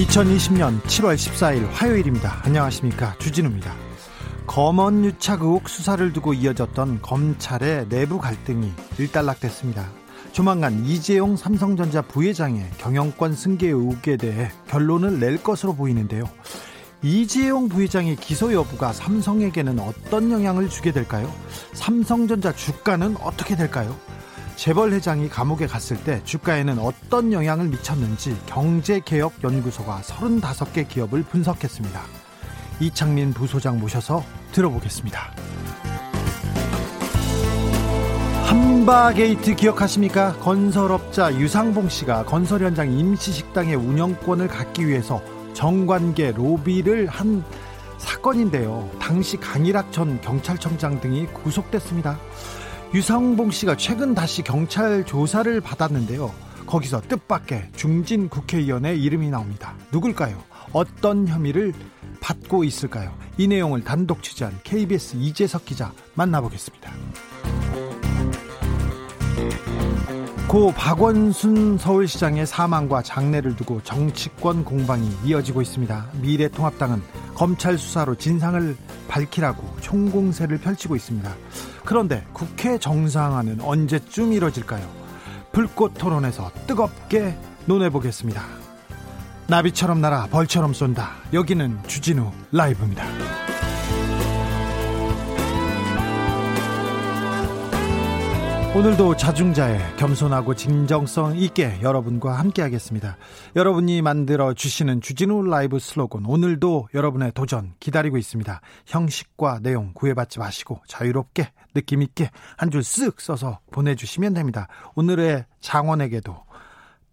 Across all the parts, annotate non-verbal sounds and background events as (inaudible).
(2020년 7월 14일) 화요일입니다. 안녕하십니까? 주진우입니다. 검언 유착 의혹 수사를 두고 이어졌던 검찰의 내부 갈등이 일단락됐습니다. 조만간 이재용 삼성전자 부회장의 경영권 승계 의혹에 대해 결론을 낼 것으로 보이는데요. 이재용 부회장의 기소 여부가 삼성에게는 어떤 영향을 주게 될까요? 삼성전자 주가는 어떻게 될까요? 재벌 회장이 감옥에 갔을 때 주가에는 어떤 영향을 미쳤는지 경제개혁연구소가 35개 기업을 분석했습니다. 이창민 부소장 모셔서 들어보겠습니다. 한바게이트 기억하십니까? 건설업자 유상봉 씨가 건설 현장 임시식당의 운영권을 갖기 위해서 정관계 로비를 한 사건인데요. 당시 강일학 전 경찰청장 등이 구속됐습니다. 유상봉 씨가 최근 다시 경찰 조사를 받았는데요. 거기서 뜻밖의 중진 국회의원의 이름이 나옵니다. 누굴까요? 어떤 혐의를 받고 있을까요? 이 내용을 단독 취재한 KBS 이재석 기자 만나보겠습니다. 고 박원순 서울시장의 사망과 장례를 두고 정치권 공방이 이어지고 있습니다. 미래통합당은 검찰 수사로 진상을 밝히라고 총공세를 펼치고 있습니다. 그런데 국회 정상화는 언제쯤 이뤄질까요? 불꽃 토론에서 뜨겁게 논해보겠습니다. 나비처럼 날아 벌처럼 쏜다. 여기는 주진우 라이브입니다. 오늘도 자중자애 겸손하고 진정성 있게 여러분과 함께하겠습니다. 여러분이 만들어 주시는 주진우 라이브 슬로건 오늘도 여러분의 도전 기다리고 있습니다. 형식과 내용 구애받지 마시고 자유롭게 느낌 있게 한 줄 쓱 써서 보내주시면 됩니다. 오늘의 장원에게도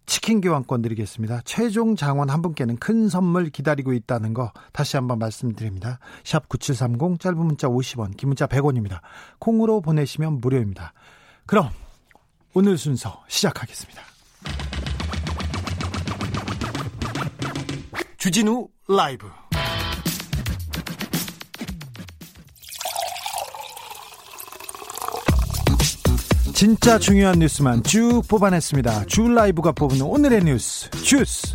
치킨 교환권 드리겠습니다. 최종 장원 한 분께는 큰 선물 기다리고 있다는 거 다시 한번 말씀드립니다. 샵 9730 짧은 문자 50원 긴 문자 100원입니다. 콩으로 보내시면 무료입니다. 그럼 오늘 순서 시작하겠습니다. 주진우 라이브 진짜 중요한 뉴스만 쭉 뽑아냈습니다. 주 라이브가 뽑는 오늘의 뉴스 주스.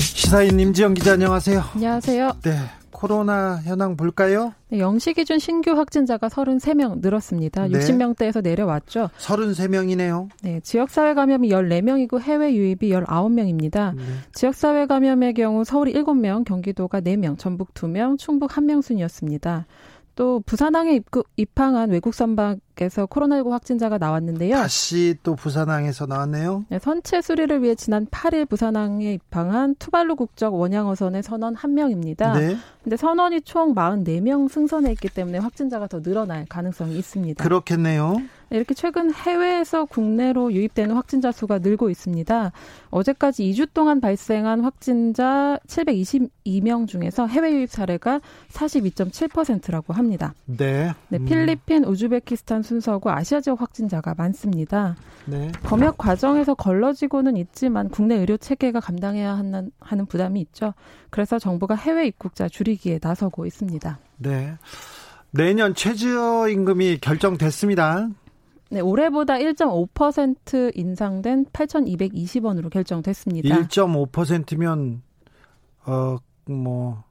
시사인 임지영 기자 안녕하세요. 안녕하세요. 네. 코로나 현황 볼까요? 네, 영시 기준 신규 확진자가 33명 늘었습니다. 네. 60명대에서 내려왔죠. 33명이네요. 네, 지역사회 감염이 14명이고 해외 유입이 19명입니다. 네. 지역사회 감염의 경우 서울이 7명, 경기도가 4명, 전북 2명, 충북 1명 순이었습니다. 또 부산항에 입구, 입항한 외국 선박에서 코로나19 확진자가 나왔는데요. 다시 또 부산항에서 나왔네요. 네, 선체 수리를 위해 지난 8일 부산항에 입항한 투발루 국적 원양어선의 선원 한 명입니다. 네. 근데 선원이 총 44명 승선해 있기 때문에 확진자가 더 늘어날 가능성이 있습니다. 그렇겠네요. 이렇게 최근 해외에서 국내로 유입되는 확진자 수가 늘고 있습니다. 어제까지 2주 동안 발생한 확진자 722명 중에서 해외 유입 사례가 42.7%라고 합니다. 네. 네 필리핀, 우즈베키스탄 순서고 아시아 지역 확진자가 많습니다. 네. 검역 과정에서 걸러지고는 있지만 국내 의료 체계가 감당해야 하는, 하는 부담이 있죠. 그래서 정부가 해외 입국자 줄이기에 나서고 있습니다. 네. 내년 최저임금이 결정됐습니다. 네, 올해보다 1.5% 인상된 8,220원으로 결정됐습니다. 1.5%면 어 뭐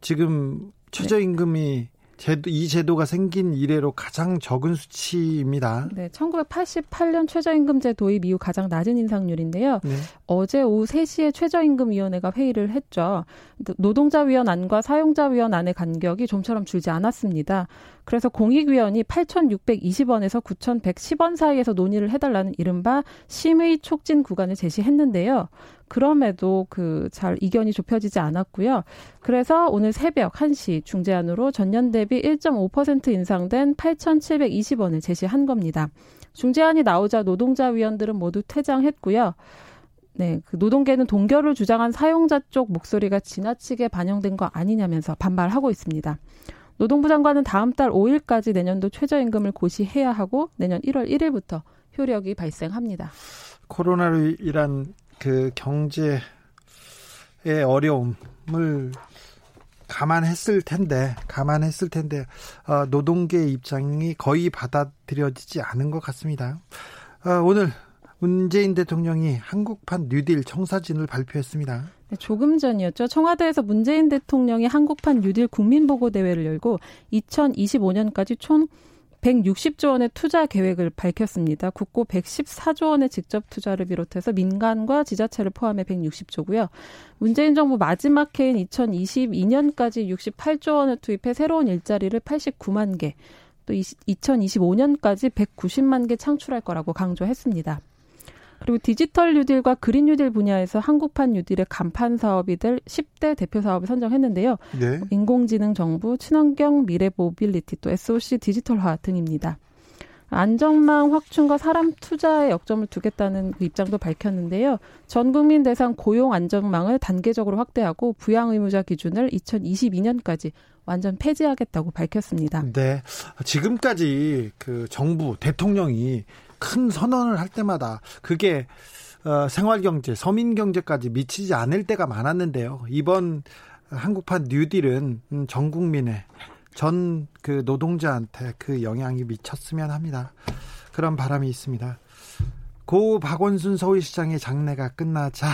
지금 최저임금이 네. 제도, 이 제도가 생긴 이래로 가장 적은 수치입니다. 네, 1988년 최저임금제 도입 이후 가장 낮은 인상률인데요. 네. 어제 오후 3시에 최저임금위원회가 회의를 했죠. 노동자 위원안과 사용자 위원안의 간격이 좀처럼 줄지 않았습니다. 그래서 공익위원이 8,620원에서 9,110원 사이에서 논의를 해달라는 이른바 심의 촉진 구간을 제시했는데요. 그럼에도 그 잘 이견이 좁혀지지 않았고요. 그래서 오늘 새벽 1시 중재안으로 전년 대비 1.5% 인상된 8,720원을 제시한 겁니다. 중재안이 나오자 노동자 위원들은 모두 퇴장했고요. 네, 그 노동계는 동결을 주장한 사용자 쪽 목소리가 지나치게 반영된 거 아니냐면서 반발하고 있습니다. 노동부 장관은 다음 달 5일까지 내년도 최저임금을 고시해야 하고 내년 1월 1일부터 효력이 발생합니다. 코로나로 인한 그 경제의 어려움을 감안했을 텐데 감안했을 텐데 어, 노동계 입장이 거의 받아들여지지 않은 것 같습니다. 어, 오늘 문재인 대통령이 한국판 뉴딜 청사진을 발표했습니다. 네, 조금 전이었죠. 청와대에서 문재인 대통령이 한국판 뉴딜 국민보고대회를 열고 2025년까지 총 160조 원의 투자 계획을 밝혔습니다. 국고 114조 원의 직접 투자를 비롯해서 민간과 지자체를 포함해 160조고요. 문재인 정부 마지막 해인 2022년까지 68조 원을 투입해 새로운 일자리를 89만 개, 또 2025년까지 190만 개 창출할 거라고 강조했습니다. 그리고 디지털 뉴딜과 그린 뉴딜 분야에서 한국판 뉴딜의 간판 사업이 될 10대 대표 사업을 선정했는데요. 네. 인공지능 정부, 친환경 미래 모빌리티, 또 SOC 디지털화 등입니다. 안전망 확충과 사람 투자에 역점을 두겠다는 그 입장도 밝혔는데요. 전 국민 대상 고용 안전망을 단계적으로 확대하고 부양 의무자 기준을 2022년까지 완전 폐지하겠다고 밝혔습니다. 네. 지금까지 그 정부 대통령이 큰 선언을 할 때마다 그게 어, 생활경제, 서민경제까지 미치지 않을 때가 많았는데요. 이번 한국판 뉴딜은 음, 전 국민의 전 그 노동자한테 그 영향이 미쳤으면 합니다. 그런 바람이 있습니다. 고 박원순 서울시장의 장례가 끝나자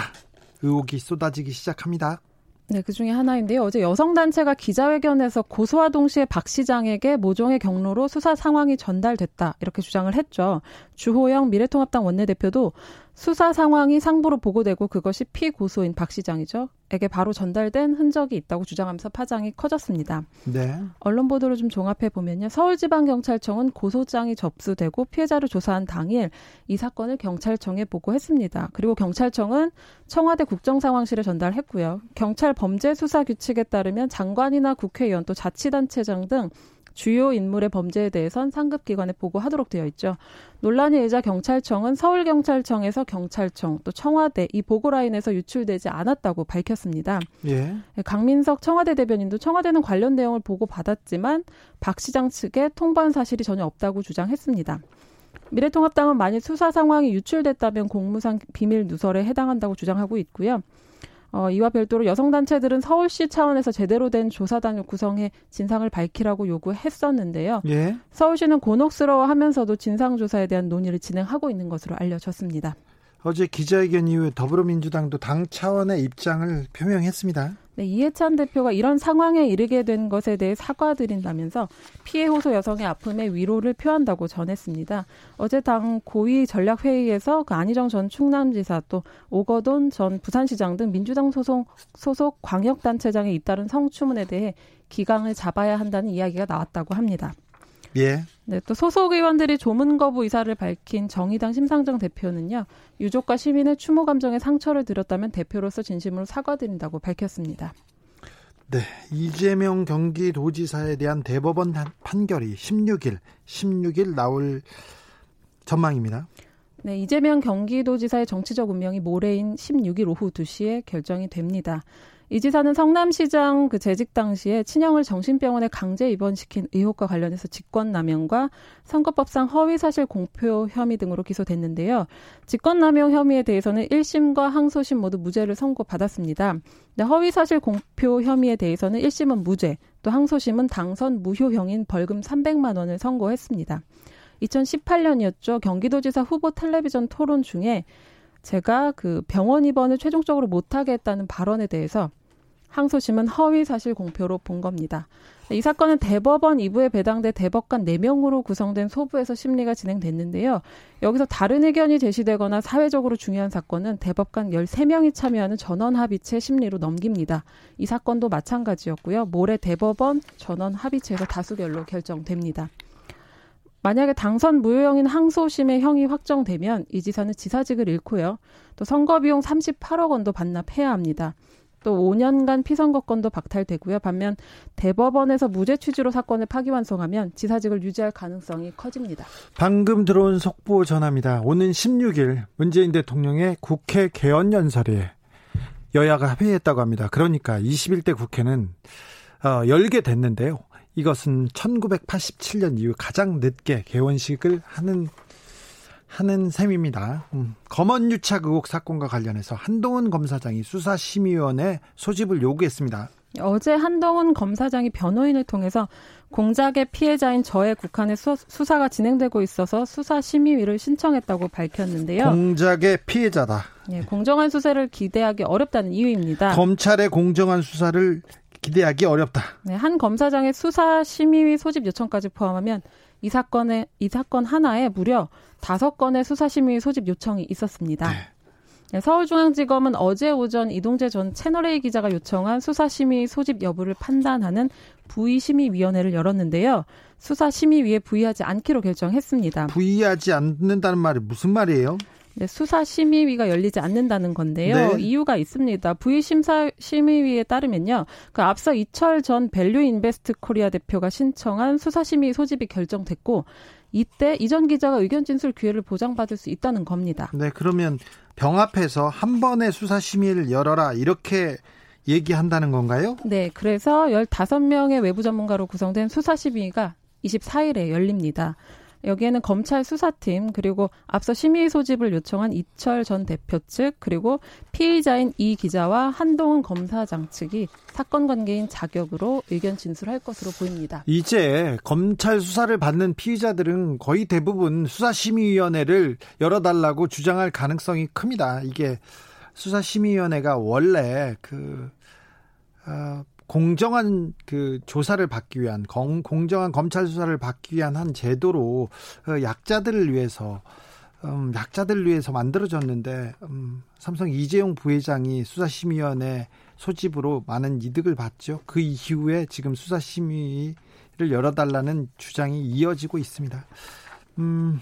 의혹이 쏟아지기 시작합니다. 네, 그 중에 하나인데요. 어제 여성단체가 기자회견에서 고소와 동시에 박 시장에게 모종의 경로로 수사 상황이 전달됐다. 이렇게 주장을 했죠. 주호영 미래통합당 원내대표도 수사 상황이 상부로 보고되고 그것이 피고소인 박 시장이죠. 에게 바로 전달된 흔적이 있다고 주장하면서 파장이 커졌습니다. 네. 언론 보도를 좀 종합해 보면요. 서울지방경찰청은 고소장이 접수되고 피해자를 조사한 당일 이 사건을 경찰청에 보고했습니다. 그리고 경찰청은 청와대 국정상황실에 전달했고요. 경찰 범죄 수사 규칙에 따르면 장관이나 국회의원 또 자치단체장 등 주요 인물의 범죄에 대해선 상급 기관에 보고하도록 되어 있죠. 논란이 일자 경찰청은 서울경찰청에서 경찰청 또 청와대 이 보고 라인에서 유출되지 않았다고 밝혔습니다. 예. 예. 강민석 청와대 대변인도 청와대는 관련 내용을 보고 받았지만 박 시장 측에 통보한 사실이 전혀 없다고 주장했습니다. 미래통합당은 만일 수사 상황이 유출됐다면 공무상 비밀 누설에 해당한다고 주장하고 있고요. 어, 이와 별도로 여성단체들은 서울시 차원에서 제대로 된 조사단을 구성해 진상을 밝히라고 요구했었는데요. 예. 서울시는 곤혹스러워 하면서도 진상조사에 대한 논의를 진행하고 있는 것으로 알려졌습니다. 어제 기자회견 이후에 더불어민주당도 당 차원의 입장을 표명했습니다. 네, 이해찬 대표가 이런 상황에 이르게 된 것에 대해 사과드린다면서 피해 호소 여성의 아픔에 위로를 표한다고 전했습니다. 어제 당 고위 전략회의에서 그 안희정 전 충남지사 또 오거돈 전 부산시장 등 민주당 소속, 소속 광역단체장의 잇따른 성추문에 대해 기강을 잡아야 한다는 이야기가 나왔다고 합니다. 예. 네, 또 소속 의원들이 조문 거부 의사를 밝힌 정의당 심상정 대표는요, 유족과 시민의 추모 감정에 상처를 드렸다면 대표로서 진심으로 사과드린다고 밝혔습니다. 네, 이재명 경기도지사에 대한 대법원 판결이 16일, 16일 나올 전망입니다. 네, 이재명 경기도지사의 정치적 운명이 모레인 16일 오후 2시에 결정이 됩니다. 이 지사는 성남시장 그 재직 당시에 친형을 정신병원에 강제 입원시킨 의혹과 관련해서 직권남용과 선거법상 허위사실 공표 혐의 등으로 기소됐는데요. 직권남용 혐의에 대해서는 1심과 항소심 모두 무죄를 선고받았습니다. 네, 허위사실 공표 혐의에 대해서는 1심은 무죄, 또 항소심은 당선 무효형인 벌금 300만 원을 선고했습니다. 2018년이었죠. 경기도지사 후보 텔레비전 토론 중에 제가 그 병원 입원을 최종적으로 못하게 했다는 발언에 대해서 항소심은 허위 사실 공표로 본 겁니다. 이 사건은 대법원 2부에 배당돼 대법관 4명으로 구성된 소부에서 심리가 진행됐는데요. 여기서 다른 의견이 제시되거나 사회적으로 중요한 사건은 대법관 13명이 참여하는 전원 합의체 심리로 넘깁니다. 이 사건도 마찬가지였고요. 모레 대법원 전원 합의체에서 다수결로 결정됩니다. 만약에 당선 무효형인 항소심의 형이 확정되면 이 지사는 지사직을 잃고요. 또 선거 비용 38억 원도 반납해야 합니다. 또 5년간 피선거권도 박탈되고요. 반면 대법원에서 무죄 취지로 사건을 파기환송하면 지사직을 유지할 가능성이 커집니다. 방금 들어온 속보 전합니다. 오는 16일 문재인 대통령의 국회 개헌 연설에 여야가 회의했다고 합니다. 그러니까 21대 국회는 어, 열게 됐는데요. 이것은 1987년 이후 가장 늦게 개원식을 하는 하는 셈입니다. 음, 검언 유착 의혹 사건과 관련해서 한동훈 검사장이 수사심의위원회 소집을 요구했습니다. 어제 한동훈 검사장이 변호인을 통해서 공작의 피해자인 저의 국한의 수, 사가 진행되고 있어서 수사심의위를 신청했다고 밝혔는데요. 공작의 피해자다. 네, 공정한 수사를 기대하기 어렵다는 이유입니다. 검찰의 공정한 수사를 기대하기 어렵다. 네, 한 검사장의 수사심의위 소집 요청까지 포함하면 이 사건에 이 사건 하나에 무려 다섯 건의 수사심의 소집 요청이 있었습니다. 네. 네. 서울중앙지검은 어제 오전 이동재 전 채널A 기자가 요청한 수사심의 소집 여부를 판단하는 부의심의위원회를 열었는데요. 수사심의위에 부의하지 않기로 결정했습니다. 부의하지 않는다는 말이 무슨 말이에요? 네, 수사 심의위가 열리지 않는다는 건데요. 네. 이유가 있습니다. 부의 심사 심의위에 따르면요. 그 앞서 이철 전 밸류 인베스트 코리아 대표가 신청한 수사 심의 소집이 결정됐고 이때 이전 기자가 의견 진술 기회를 보장받을 수 있다는 겁니다. 네, 그러면 병합해서 한 번에 수사 심의를 열어라 이렇게 얘기한다는 건가요? 네, 그래서 15명의 외부 전문가로 구성된 수사 심의가 24일에 열립니다. 여기에는 검찰 수사팀 그리고 앞서 심의 소집을 요청한 이철 전 대표 측 그리고 피의자인 이 기자와 한동훈 검사장 측이 사건 관계인 자격으로 의견 진술할 것으로 보입니다. 이제 검찰 수사를 받는 피의자들은 거의 대부분 수사심의위원회를 열어달라고 주장할 가능성이 큽니다. 이게 수사심의위원회가 원래 그 어, 공정한 그 조사를 받기 위한 공, 공정한 검찰 수사를 받기 위한 한 제도로 그 약자들을 위해서 음, 약자들을 위해서 만들어졌는데 음, 삼성 이재용 부회장이 수사심의위원회 소집으로 많은 이득을 봤죠. 그 이후에 지금 수사심의를 열어달라는 주장이 이어지고 있습니다. 음,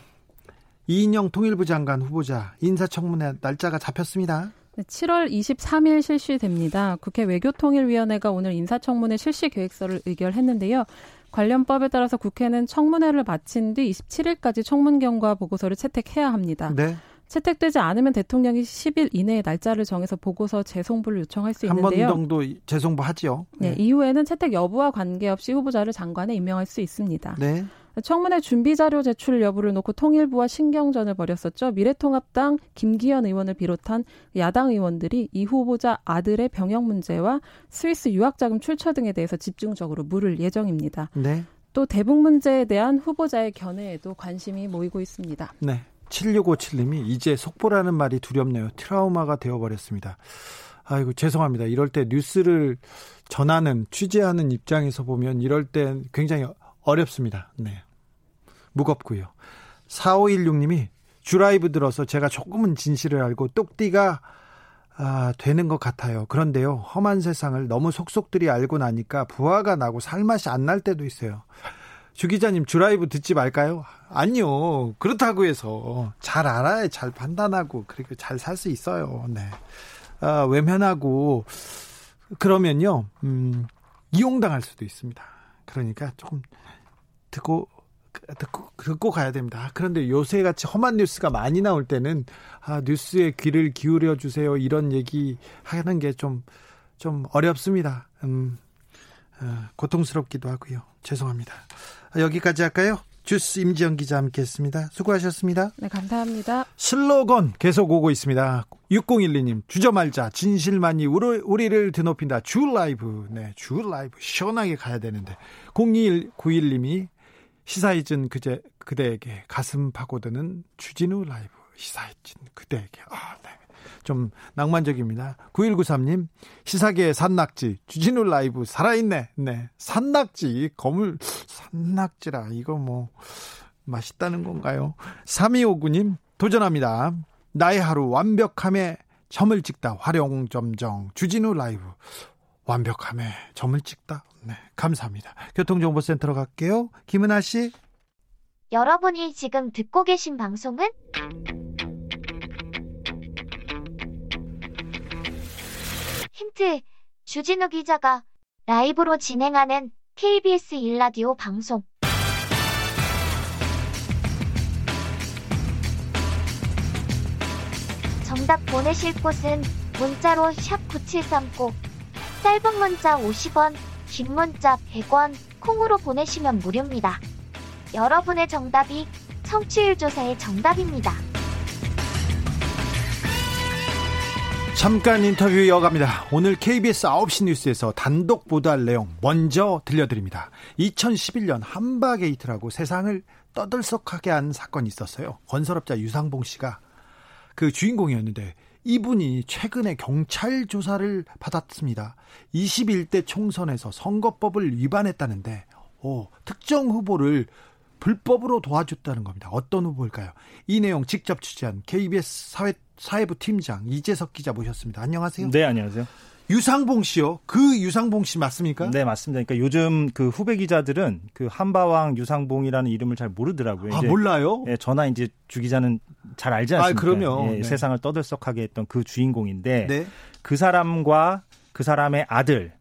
이인영 통일부 장관 후보자 인사청문회 날짜가 잡혔습니다. 7월 23일 실시됩니다. 국회 외교통일위원회가 오늘 인사청문회 실시 계획서를 의결했는데요. 관련법에 따라서 국회는 청문회를 마친 뒤 27일까지 청문 경과 보고서를 채택해야 합니다. 네. 채택되지 않으면 대통령이 10일 이내에 날짜를 정해서 보고서 재송부를 요청할 수 있는데요. 한 번 정도 재송부 하지요. 네. 네, 이후에는 채택 여부와 관계없이 후보자를 장관에 임명할 수 있습니다. 네. 청문회 준비 자료 제출 여부를 놓고 통일부와 신경전을 벌였었죠. 미래통합당 김기현 의원을 비롯한 야당 의원들이 이 후보자 아들의 병역 문제와 스위스 유학 자금 출처 등에 대해서 집중적으로 물을 예정입니다. 네. 또 대북 문제에 대한 후보자의 견해에도 관심이 모이고 있습니다. 네. 7657님이 이제 속보라는 말이 두렵네요. 트라우마가 되어버렸습니다. 아이고 죄송합니다. 이럴 때 뉴스를 전하는 취재하는 입장에서 보면 이럴 때 굉장히 어렵습니다. 네. 무겁고요. 4516님이 주라이브 들어서 제가 조금은 진실을 알고 똑띠가 아, 되는 것 같아요. 그런데요, 험한 세상을 너무 속속들이 알고 나니까 부하가 나고 살맛이 안 날 때도 있어요. 주 기자님 주라이브 듣지 말까요? 아니요. 그렇다고 해서 잘 알아야 잘 판단하고 그리고 잘 살 수 있어요. 네. 아, 외면하고 그러면요, 음, 이용당할 수도 있습니다. 그러니까 조금 듣고 듣고, 듣고 가야 됩니다. 그런데 요새 같이 험한 뉴스가 많이 나올 때는 아, 뉴스에 귀를 기울여 주세요. 이런 얘기 하는 게 좀 좀 어렵습니다. 음, 어, 고통스럽기도 하고요. 죄송합니다. 여기까지 할까요? 주스 임지영 기자 함께했습니다. 수고하셨습니다. 네, 감사합니다. 슬로건 계속 오고 있습니다. 6012님 주저 말자 진실만이 우리, 를 드높인다. 주 라이브 네, 주 라이브 시원하게 가야 되는데 0291님이 시사이즌 그제 그대에게 가슴 파고드는 주진우 라이브 시사이즌 그대에게 아, 네. 좀 낭만적입니다. 9193님 시사계의 산낙지 주진우 라이브 살아있네. 네. 산낙지 거물 산낙지라 이거 뭐 맛있다는 건가요? 3259님 도전합니다. 나의 하루 완벽함에 점을 찍다 활용점정 주진우 라이브 완벽함에 점을 찍다. 네, 감사합니다. 교통정보센터로 갈게요. 김은아 씨. 여러분이 지금 듣고 계신 방송은 힌트 주진우 기자가 라이브로 진행하는 KBS 일라디오 방송 정답 보내실 곳은 문자로 샵 9730 짧은 문자 50원 긴 문자 100원 콩으로 보내시면 무료입니다. 여러분의 정답이 청취율 조사의 정답입니다. 잠깐 인터뷰 이어갑니다. 오늘 KBS 9시 뉴스에서 단독 보도할 내용 먼저 들려드립니다. 2011년 한바게이트라고 세상을 떠들썩하게 한 사건이 있었어요. 건설업자 유상봉 씨가 그 주인공이었는데 이분이 최근에 경찰 조사를 받았습니다. 21대 총선에서 선거법을 위반했다는데 오, 특정 후보를 불법으로 도와줬다는 겁니다. 어떤 후보일까요? 이 내용 직접 취재한 KBS 사회, 사회부 팀장 이재석 기자 모셨습니다. 안녕하세요. 네, 안녕하세요. 유상봉 씨요. 그 유상봉 씨 맞습니까? 네, 맞습니다. 그러니까 요즘 그 후배 기자들은 그 한바왕 유상봉이라는 이름을 잘 모르더라고요. 아, 몰라요? 예, 저나 이제 주 기자는 잘 알지 않습니까? 아, 그럼요. 예, 네. 세상을 떠들썩하게 했던 그 주인공인데 네. 그 사람과 그 사람의 아들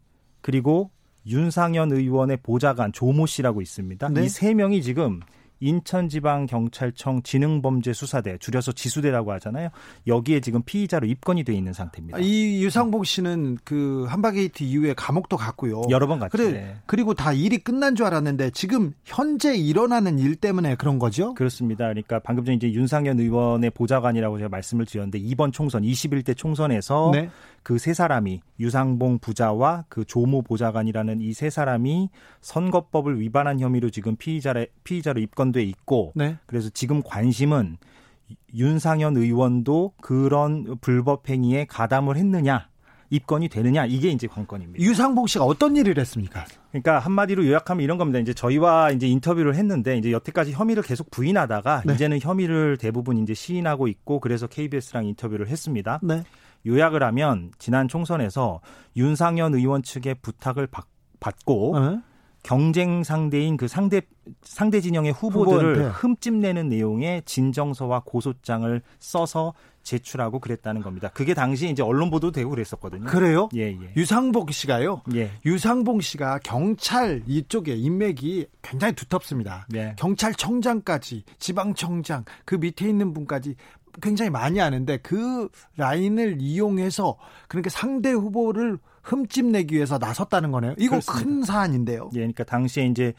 그리고 윤상현 의원의 보좌관 조모 씨라고 있습니다. 네. 이세 명이 지금 인천지방경찰청 지능범죄수사대 줄여서 지수대라고 하잖아요. 여기에 지금 피의자로 입건이 돼 있는 상태입니다. 아, 이 유상봉 씨는 그 한바게이트 이후에 감옥도 갔고요. 여러 번 갔죠. 그래, 네. 그리고 다 일이 끝난 줄 알았는데 지금 현재 일어나는 일 때문에 그런 거죠? 그렇습니다. 그러니까 방금 전에 이제 윤상현 의원의 보좌관이라고 제가 말씀을 드렸는데 이번 총선 21대 총선에서 네. 그 세 사람이 유상봉 부자와 그 조모 보좌관이라는 이 세 사람이 선거법을 위반한 혐의로 지금 피의자로 피의자로 입건돼 있고 네. 그래서 지금 관심은 윤상현 의원도 그런 불법 행위에 가담을 했느냐 입건이 되느냐 이게 이제 관건입니다. 유상봉 씨가 어떤 일을 했습니까? 그러니까 한마디로 요약하면 이런 겁니다. 이제 저희와 이제 인터뷰를 했는데 이제 여태까지 혐의를 계속 부인하다가 네. 이제는 혐의를 대부분 이제 시인하고 있고 그래서 KBS랑 인터뷰를 했습니다. 네. 요약을 하면 지난 총선에서 윤상현 의원 측의 부탁을 받, 받고 어? 경쟁 상대인 그 상대 상대 진영의 후보들을 후보한테. 흠집내는 내용의 진정서와 고소장을 써서 제출하고 그랬다는 겁니다. 그게 당시 이제 언론 보도 되고 그랬었거든요. 그래요? 예, 예. 유상봉 씨가요. 예. 유상봉 씨가 경찰 이쪽에 인맥이 굉장히 두텁습니다. 네. 경찰청장까지 지방청장 그 밑에 있는 분까지 굉장히 많이 아는데 그 라인을 이용해서 그러니까 상대 후보를 흠집내기 위해서 나섰다는 거네요. 이거 그렇습니다. 큰 사안인데요. 예, 그러니까 당시에 이제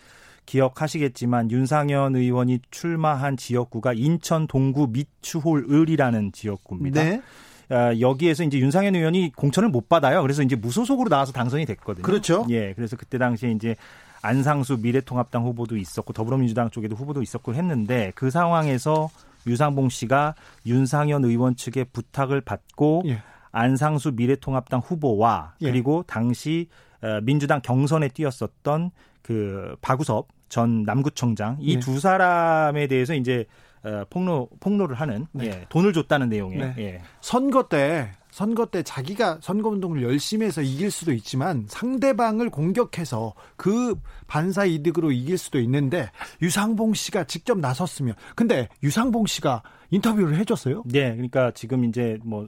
기억하시겠지만 윤상현 의원이 출마한 지역구가 인천 동구 미추홀 을이라는 지역구입니다. 네. 아, 여기에서 이제 윤상현 의원이 공천을 못 받아요. 그래서 이제 무소속으로 나와서 당선이 됐거든요. 그렇죠. 예, 그래서 그때 당시에 이제 안상수 미래통합당 후보도 있었고 더불어민주당 쪽에도 후보도 있었고 했는데 그 상황에서 유상봉 씨가 윤상현 의원 측의 부탁을 받고 예. 안상수 미래통합당 후보와 예. 그리고 당시 어, 민주당 경선에 뛰었었던 그 박우섭 전 남구청장 이 예. 두 사람에 대해서 이제 어, 폭로 폭로를 하는 네. 예, 돈을 줬다는 내용의 네. 예. 선거 때 선거 때 자기가 선거 운동을 열심히 해서 이길 수도 있지만 상대방을 공격해서 그 반사 이득으로 이길 수도 있는데 유상봉 씨가 직접 나섰으면 근데 유상봉 씨가 인터뷰를 해줬어요. 네, 그러니까 지금 이제 뭐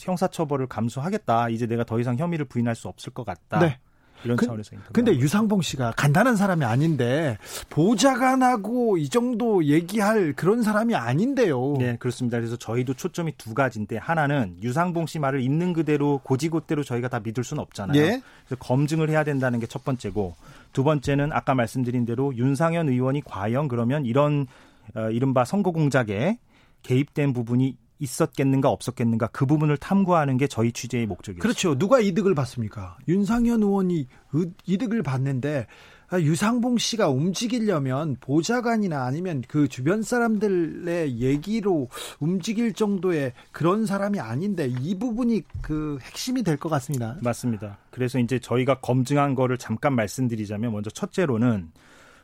형사처벌을 감수하겠다. 이제 내가 더 이상 혐의를 부인할 수 없을 것 같다. 네. 이런 그- 차원에서 인터뷰. 근데 유상봉 씨가 간단한 사람이 아닌데 보좌관하고 이 정도 얘기할 그런 사람이 아닌데요. 네, 그렇습니다. 그래서 저희도 초점이 두 가지인데 하나는 유상봉 씨 말을 있는 그대로 고지고대로 저희가 다 믿을 수는 없잖아요. 예. 그래서 검증을 해야 된다는 게 첫 번째고 두 번째는 아까 말씀드린 대로 윤상현 의원이 과연 그러면 이런 어, 이른바 선거 공작에 개입된 부분이 있었겠는가 없었겠는가 그 부분을 탐구하는 게 저희 취재의 목적이죠. 그렇죠. 누가 이득을 받습니까? 윤상현 의원이 의- 이득을 받는데 아, 유상봉 씨가 움직이려면 보좌관이나 아니면 그 주변 사람들의 얘기로 움직일 정도의 그런 사람이 아닌데 이 부분이 그 핵심이 될 것 같습니다. 맞습니다. 그래서 이제 저희가 검증한 거를 잠깐 말씀드리자면 먼저 첫째로는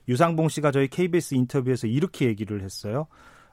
유상봉 씨가 저희 KBS 인터뷰에서 이렇게 얘기를 했어요.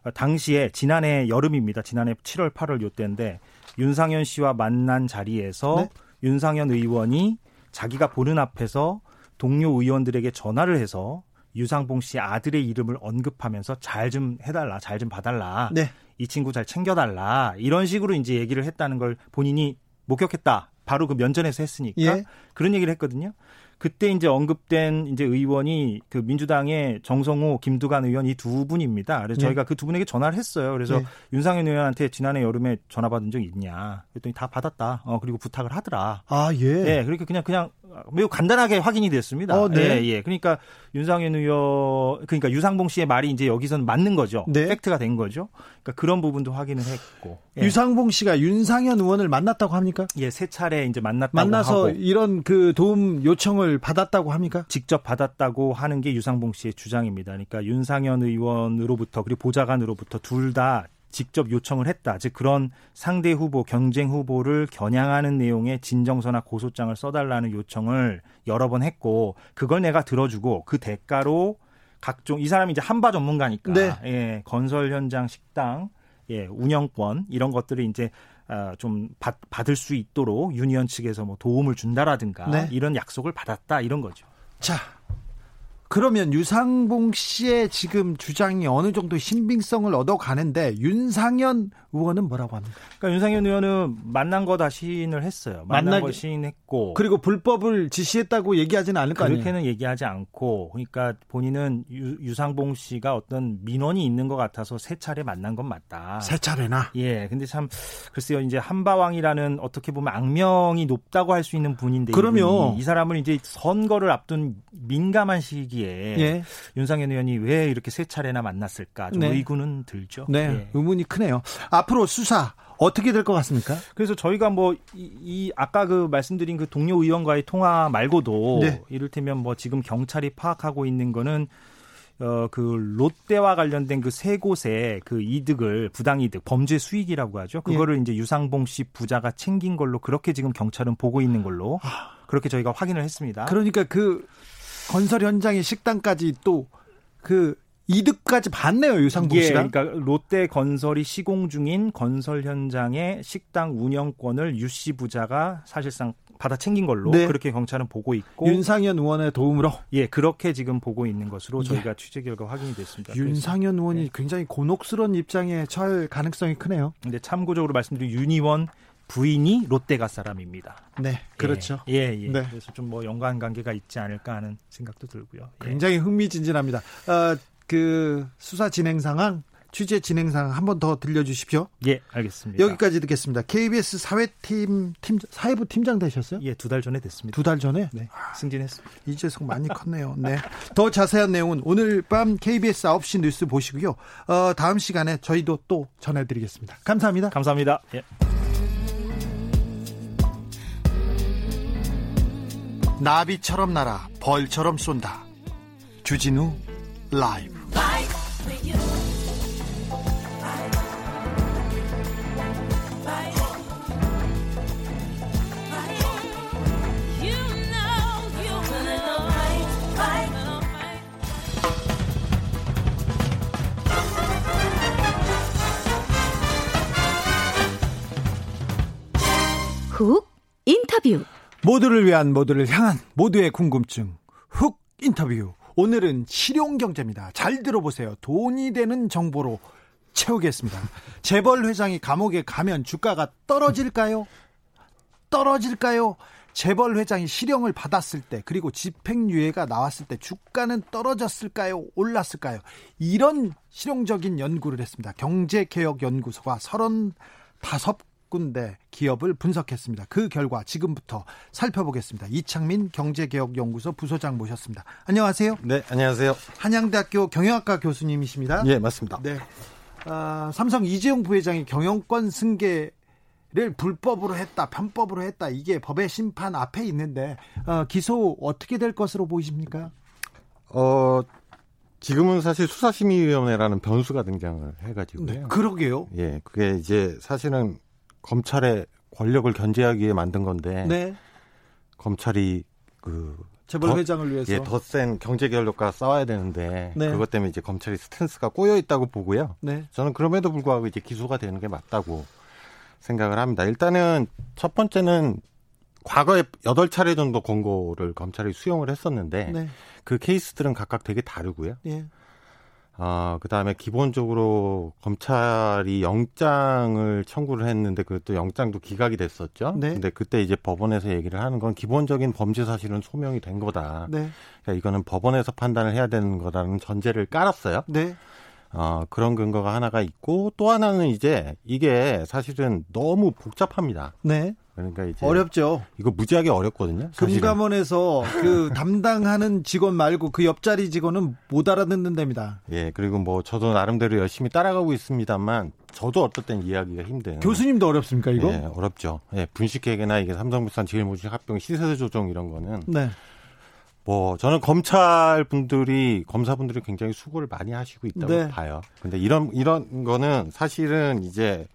아, 당시에 지난해 여름입니다. 지난해 7월 8월 요때인데 윤상현 씨와 만난 자리에서 네. 윤상현 의원이 자기가 보는 앞에서 동료 의원들에게 전화를 해서 유상봉 씨 아들의 이름을 언급하면서 잘 좀 해달라, 잘 좀 봐달라. 네. 이 친구 잘 챙겨달라. 이런 식으로 이제 얘기를 했다는 걸 본인이 목격했다. 바로 그 면전에서 했으니까 예. 그런 얘기를 했거든요. 그때 이제 언급된 이제 의원이 그 민주당의 정성호, 김두관 의원 이 두 분입니다. 그래서 네. 저희가 그 두 분에게 전화를 했어요. 그래서 네. 윤상현 의원한테 지난해 여름에 전화 받은 적 있냐? 그랬더니 다 받았다. 어 그리고 부탁을 하더라. 아 예. 네, 그러니까 그냥 그냥 매우 간단하게 확인이 됐습니다. 어, 네. 예, 예. 그러니까 윤상현 의원, 그러니까 유상봉 씨의 말이 이제 여기서는 맞는 거죠. 네. 팩트가 된 거죠. 그러니까 그런 부분도 확인을 했고. 예. 유상봉 씨가 윤상현 의원을 만났다고 합니까? 예, 세 차례 이제 만났다고 만나서 하고. 이런 그 도움 요청을 받았다고 합니까? 직접 받았다고 하는 게 유상봉 씨의 주장입니다. 그러니까 윤상현 의원으로부터 그리고 보좌관으로부터 둘 다 직접 요청을 했다. 즉 그런 상대 후보, 경쟁 후보를 겨냥하는 내용의 진정서나 고소장을 써달라는 요청을 여러 번 했고 그걸 내가 들어주고 그 대가로 각종 이 사람이 이제 한바 전문가니까 네. 예, 건설 현장 식당 예, 운영권 이런 것들을 이제 어, 좀 받, 받을 수 있도록 유니언 측에서 뭐 도움을 준다라든가 네. 이런 약속을 받았다 이런 거죠. 자, 그러면 유상봉 씨의 지금 주장이 어느 정도 신빙성을 얻어가는데 윤상현 의원은 뭐라고 합니까? 그러니까 윤상현 의원은 만난 거 다 시인을 했어요. 만난 만나... 거 시인했고 그리고 불법을 지시했다고 얘기하지는 않을 거 아니에요? 그렇게는 얘기하지 않고 그러니까 본인은 유, 상봉 씨가 어떤 민원이 있는 것 같아서 세 차례 만난 건 맞다. 세 차례나? 예. 근데 참 글쎄요. 이제 한바왕이라는 어떻게 보면 악명이 높다고 할 수 있는 분인데 그러면 이 사람을 이제 선거를 앞둔 민감한 시기 에 예. 윤상현 의원이 왜 이렇게 세 차례나 만났을까 좀 네. 의구는 들죠. 네. 예. 의문이 크네요. 앞으로 수사 어떻게 될 것 같습니까? 그래서 저희가 뭐 이, 이, 아까 그 말씀드린 그 동료 의원과의 통화 말고도 네. 이를테면 뭐 지금 경찰이 파악하고 있는 거는 어, 그 롯데와 관련된 그 세 곳의 그 이득을 부당 이득, 범죄 수익이라고 하죠. 그거를 예. 이제 유상봉 씨 부자가 챙긴 걸로 그렇게 지금 경찰은 보고 있는 걸로 아. 그렇게 저희가 확인을 했습니다. 그러니까 그 건설 현장의 식당까지 또 그 이득까지 받네요 유상봉 예, 씨가. 그러니까 롯데 건설이 시공 중인 건설 현장의 식당 운영권을 유 씨 부자가 사실상 받아 챙긴 걸로 네. 그렇게 경찰은 보고 있고 윤상현 의원의 도움으로 예 그렇게 지금 보고 있는 것으로 예. 저희가 예. 취재 결과 확인이 됐습니다. 윤상현. 의원이 네. 굉장히 곤혹스러운 입장에 처할 가능성이 크네요. 근데 참고적으로 말씀드린 윤 의원 부인이 롯데가 사람입니다. 네, 그렇죠. 예, 예. 예. 네. 그래서 좀 뭐 연관 관계가 있지 않을까 하는 생각도 들고요. 예. 굉장히 흥미진진합니다. 어, 그 수사 진행 상황 취재 진행 상황 한 번 더 들려주십시오. 예, 알겠습니다. 여기까지 듣겠습니다. KBS 사회팀 팀 사회부 팀장 되셨어요? 예, 두 달 전에 됐습니다. 두 달 전에? 네, 승진했습니다. 이재석 많이 컸네요. 네, 더 자세한 내용은 오늘 밤 KBS 9시 뉴스 보시고요. 어, 다음 시간에 저희도 또 전해드리겠습니다. 감사합니다. 감사합니다. 예. 나비처럼 날아 벌처럼 쏜다. 주진우 라이브. 훅 인터뷰 모두를 위한 모두를 향한 모두의 궁금증 훅 인터뷰 오늘은 실용 경제입니다. 잘 들어보세요. 돈이 되는 정보로 채우겠습니다. 재벌 회장이 감옥에 가면 주가가 떨어질까요? 떨어질까요? 재벌 회장이 실형을 받았을 때 그리고 집행유예가 나왔을 때 주가는 떨어졌을까요? 올랐을까요? 이런 실용적인 연구를 했습니다. 경제개혁연구소가 35 군데 기업을 분석했습니다. 그 결과 지금부터 살펴보겠습니다. 이창민 경제개혁연구소 부소장 모셨습니다. 안녕하세요. 네, 안녕하세요. 한양대학교 경영학과 교수님이십니다. 네, 맞습니다. 네. 아, 삼성 이재용 부회장이 경영권 승계 를 불법으로 했다, 편법으로 했다. 이게 법의 심판 앞에 있는데 어, 기소 어떻게 될 것으로 보이십니까? 어, 지금은 사실 수사심의위원회라는 변수가 등장을 해가지고요. 네, 그러게요. 예, 그게 이제 사실은 검찰의 권력을 견제하기 위해 만든 건데 네. 검찰이 그 재벌 회장을 위해서 예, 더 센 경제 결력과 싸워야 되는데 네. 그것 때문에 이제 검찰이 스탠스가 꼬여 있다고 보고요. 네. 저는 그럼에도 불구하고 이제 기소가 되는 게 맞다고 생각을 합니다. 일단은 첫 번째는 과거에 8차례 정도 권고를 검찰이 수용을 했었는데 네. 그 케이스들은 각각 되게 다르고요. 예. 어, 그 다음에 기본적으로 검찰이 영장을 청구를 했는데 그것도 영장도 기각이 됐었죠. 네. 근데 그때 이제 법원에서 얘기를 하는 건 기본적인 범죄 사실은 소명이 된 거다. 네. 그러니까 이거는 법원에서 판단을 해야 되는 거라는 전제를 깔았어요. 네. 어, 그런 근거가 하나가 있고 또 하나는 이제 이게 사실은 너무 복잡합니다. 네. 그러니까 이제 어렵죠. 이거 무지하게 어렵거든요. 사실은. 금감원에서 (laughs) 그 담당하는 직원 말고 그 옆자리 직원은 못 알아듣는 답니다. 예, 그리고 뭐 저도 나름대로 열심히 따라가고 있습니다만 저도 어떨 땐 이해하기가 힘든. 교수님도 어렵습니까 이거? 예, 어렵죠. 예, 분식회계나 이게 삼성물산 제일모직 합병 시세 조정 이런 거는 네. 뭐 저는 검찰 분들이 검사 분들이 굉장히 수고를 많이 하시고 있다고 네. 봐요. 근데 이런 이런 거는 사실은 이제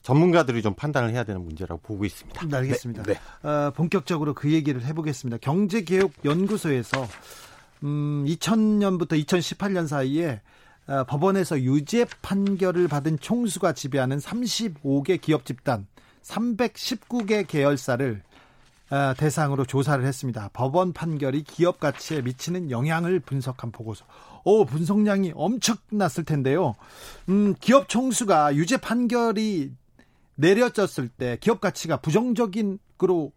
전문가들이 좀 판단을 해야 되는 문제라고 보고 있습니다. 네, 알겠습니다. 네, 네. 어, 본격적으로 그 얘기를 해보겠습니다. 경제개혁연구소에서 음, 2000년부터 2018년 사이에 어, 법원에서 유죄 판결을 받은 총수가 지배하는 35개 기업 집단 319개 계열사를 어, 대상으로 조사를 했습니다. 법원 판결이 기업 가치에 미치는 영향을 분석한 보고서. 오, 분석량이 엄청났을 텐데요. 음, 기업 총수가 유죄 판결이 내려졌을 때 기업 가치가 부정적인 으로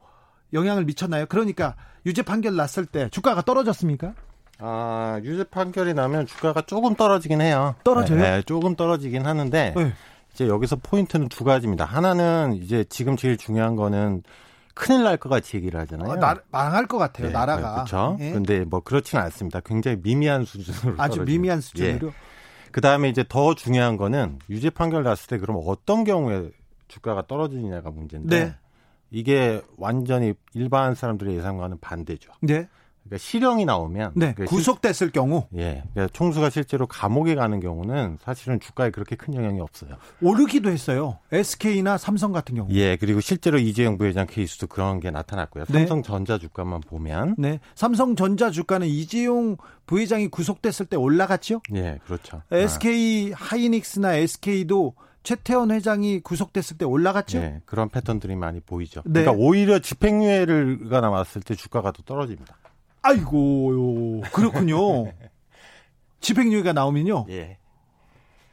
영향을 미쳤나요? 그러니까 유죄 판결 났을 때 주가가 떨어졌습니까? 아, 유죄 판결이 나면 주가가 조금 떨어지긴 해요. 떨어져요? 네, 네 조금 떨어지긴 하는데 네. 이제 여기서 포인트는 두 가지입니다. 하나는 이제 지금 제일 중요한 거는 큰일 날 것 같이 얘기를 하잖아요. 어, 나, 망할 것 같아요, 네, 나라가. 그렇죠. 예. 근데 뭐 그렇지는 않습니다. 굉장히 미미한 수준으로 아주. 미미한 수준으로. 예. 그 다음에 이제 더 중요한 거는 유죄 판결 났을 때 그럼 어떤 경우에 주가가 떨어지느냐가 문제인데 네. 이게 완전히 일반 사람들의 예상과는 반대죠. 네. 그러니까 실형이 나오면 네, 그러니까 구속됐을 실, 경우 예, 그러니까 총수가 실제로 감옥에 가는 경우는 사실은 주가에 그렇게 큰 영향이 없어요. 오르기도 했어요. SK나 삼성 같은 경우. 예, 그리고 실제로 이재용 부회장 케이스도 그런 게 나타났고요. 네. 삼성전자 주가만 보면 네, 삼성전자 주가는 이재용 부회장이 구속됐을 때 올라갔죠. 예, 그렇죠. SK 아. 하이닉스나 SK도 최태원 회장이 구속됐을 때 올라갔죠. 네, 그런 패턴들이 많이 보이죠. 네. 그러니까 오히려 집행유예가 나왔을 때 주가가 더 떨어집니다. 아이고 그렇군요. (laughs) 집행유예가 나오면요. 예.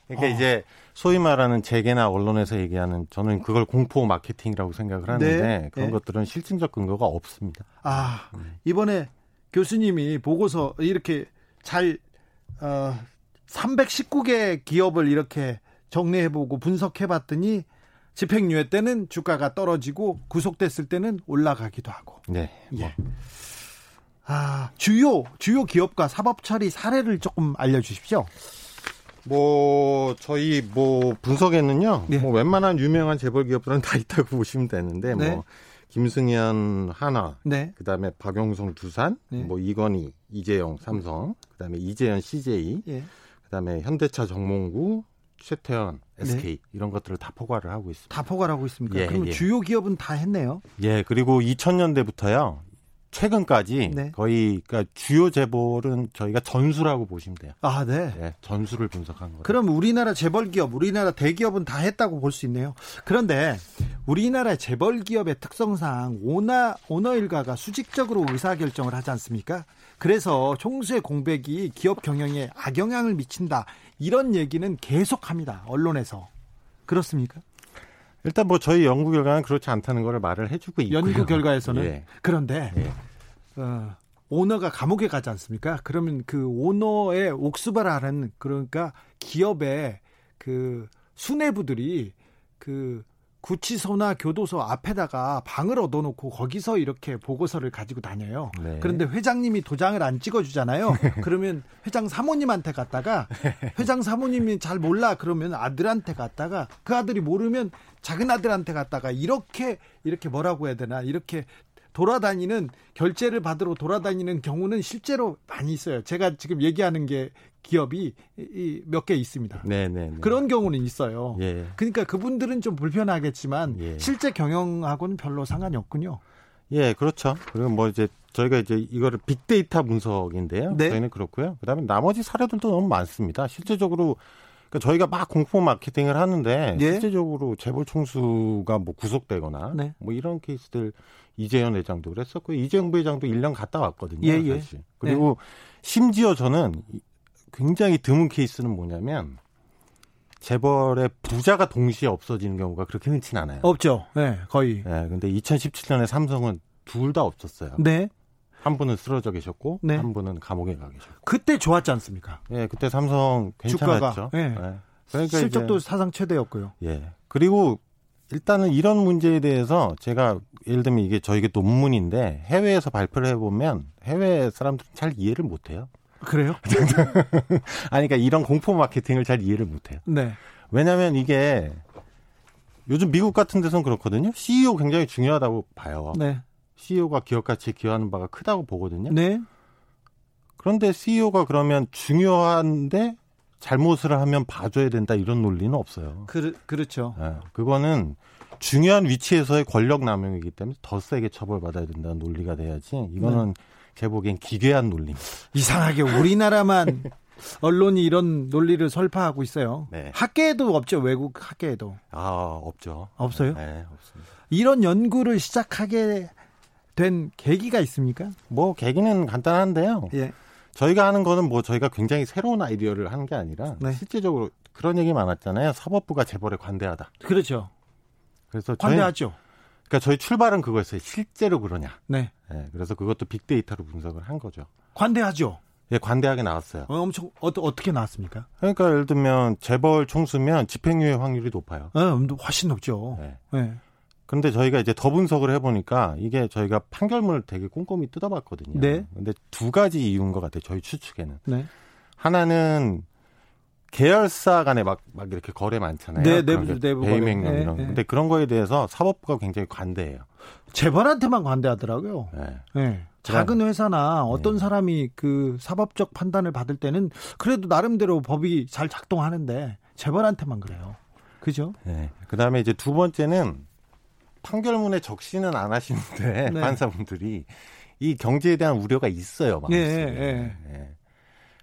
그러니까 어. 이제 소위 말하는 재계나 언론에서 얘기하는 저는 그걸 공포 마케팅이라고 생각을 하는데 네. 그런 네. 것들은 실증적 근거가 없습니다. 아 이번에 교수님이 보고서 이렇게 잘 어, 319개 기업을 이렇게 정리해보고 분석해봤더니 집행유예 때는 주가가 떨어지고 구속됐을 때는 올라가기도 하고. 네. 예. 뭐. 아, 주요, 주요 기업과 사법 처리 사례를 조금 알려 주십시오. 뭐, 저희 뭐 분석에는요, 네. 뭐 웬만한 유명한 재벌 기업들은 다 있다고 보시면 되는데, 네. 뭐, 김승현 하나, 네. 그 다음에 박용성 두산, 네. 뭐 이건희, 이재용 삼성, 그 다음에 이재현 CJ, 예. 그 다음에 현대차 정몽구, 최태원, SK 네. 이런 것들을 다 포괄을 하고 있습니다. 다 포괄하고 있습니까? 예, 그럼 예. 주요 기업은 다 했네요. 예, 그리고 2000년대부터요. 최근까지 네. 거의 그러니까 주요 재벌은 저희가 전수라고 보시면 돼요. 아, 네. 네 전수를 분석한 거예요. 그럼 우리나라 재벌 기업, 우리나라 대기업은 다 했다고 볼 수 있네요. 그런데 우리나라 재벌 기업의 특성상 오나 오너 일가가 수직적으로 의사 결정을 하지 않습니까? 그래서 총수의 공백이 기업 경영에 악영향을 미친다. 이런 얘기는 계속합니다. 언론에서. 그렇습니까? 일단 뭐 저희 연구 결과는 그렇지 않다는 거를 말을 해주고 있고요. 연구 결과에서는 예. 그런데 예. 어, 오너가 감옥에 가지 않습니까? 그러면 그 오너의 옥수발하는 그러니까 기업의 그 수뇌부들이 그 구치소나 교도소 앞에다가 방을 얻어놓고 거기서 이렇게 보고서를 가지고 다녀요. 네. 그런데 회장님이 도장을 안 찍어주잖아요. (laughs) 그러면 회장 사모님한테 갔다가 회장 사모님이 잘 몰라 그러면 아들한테 갔다가 그 아들이 모르면 작은 아들한테 갔다가 이렇게 이렇게 뭐라고 해야 되나 이렇게 돌아다니는 결제를 받으러 돌아다니는 경우는 실제로 많이 있어요. 제가 지금 얘기하는 게 기업이 몇 개 있습니다. 네네. 네, 네. 그런 경우는 있어요. 예. 그러니까 그분들은 좀 불편하겠지만 예. 실제 경영하고는 별로 상관이 없군요. 예, 그렇죠. 그리고 뭐 이제 저희가 이제 이거를 빅데이터 분석인데요. 네. 저희는 그렇고요. 그다음에 나머지 사례들도 너무 많습니다. 실제적으로 그러니까 저희가 막 공포 마케팅을 하는데 예? 실제적으로 재벌 총수가 뭐 구속되거나 네. 뭐 이런 케이스들 이재현 회장도 그랬었고 이재용 부회장도 1년 갔다 왔거든요. 예, 예. 사실. 그리고 네. 심지어 저는 굉장히 드문 케이스는 뭐냐면 재벌의 부자가 동시에 없어지는 경우가 그렇게 흔치는 않아요. 없죠. 네, 거의. 네, 근데 2017년에 삼성은 둘 다 없었어요. 네. 한 분은 쓰러져 계셨고 네. 한 분은 감옥에 가 계셨고. 그때 좋았지 않습니까? 예, 그때 삼성 괜찮았죠. 주가가, 예. 네. 그러니까 실적도 이제, 사상 최대였고요. 예. 그리고 일단은 이런 문제에 대해서 제가 예를 들면 이게 저희게 논문인데 해외에서 발표를 해보면 해외 사람들은 잘 이해를 못해요. 그래요? (laughs) 아니, 그러니까 이런 공포 마케팅을 잘 이해를 못해요. 네. 왜냐하면 이게 요즘 미국 같은 데서는 그렇거든요. CEO 굉장히 중요하다고 봐요. 네. CEO가 기업 가치에 기여하는 바가 크다고 보거든요. 네. 그런데 CEO가 그러면 중요한데 잘못을 하면 봐줘야 된다 이런 논리는 없어요. 그, 그렇죠. 네, 그거는 중요한 위치에서의 권력 남용이기 때문에 더 세게 처벌받아야 된다는 논리가 돼야지 이거는 네. 제 보기엔 기괴한 논리입니다. 이상하게 우리나라만 (laughs) 언론이 이런 논리를 설파하고 있어요. 네. 학계에도 없죠. 외국 학계에도. 아, 없죠. 없어요? 네, 없습니다. 이런 연구를 시작하게 된 계기가 있습니까? 뭐 계기는 간단한데요. 예. 저희가 하는 거는 뭐 저희가 굉장히 새로운 아이디어를 하는 게 아니라 네. 실제적으로 그런 얘기 많았잖아요. 사법부가 재벌에 관대하다. 그렇죠. 그래서 관대하죠. 그러니까 저희 출발은 그거였어요. 실제로 그러냐. 네. 네. 그래서 그것도 빅데이터로 분석을 한 거죠. 관대하죠. 예, 관대하게 나왔어요. 어, 엄청 어, 어떻게 나왔습니까? 그러니까 예를 들면 재벌 총수면 집행유예 확률이 높아요. 네, 훨씬 높죠. 네. 네. 근데 저희가 이제 더 분석을 해보니까 이게 저희가 판결문을 되게 꼼꼼히 뜯어봤거든요. 네. 근데 두 가지 이유인 것 같아요. 저희 추측에는. 네. 하나는 계열사 간에 막, 막 이렇게 거래 많잖아요. 네, 내부, 내부 배임 행령 네, 이런. 네. 근데 그런 거에 대해서 사법부가 굉장히 관대해요. 재벌한테만 관대하더라고요. 네. 네. 작은 회사나 어떤 네. 사람이 그 사법적 판단을 받을 때는 그래도 나름대로 법이 잘 작동하는데 재벌한테만 그래요. 그죠? 네. 그 다음에 이제 두 번째는 판결문에 적시는 안 하시는데 네. (laughs) 판사분들이 이 경제에 대한 우려가 있어요. 마음속에. 예, 예. 예.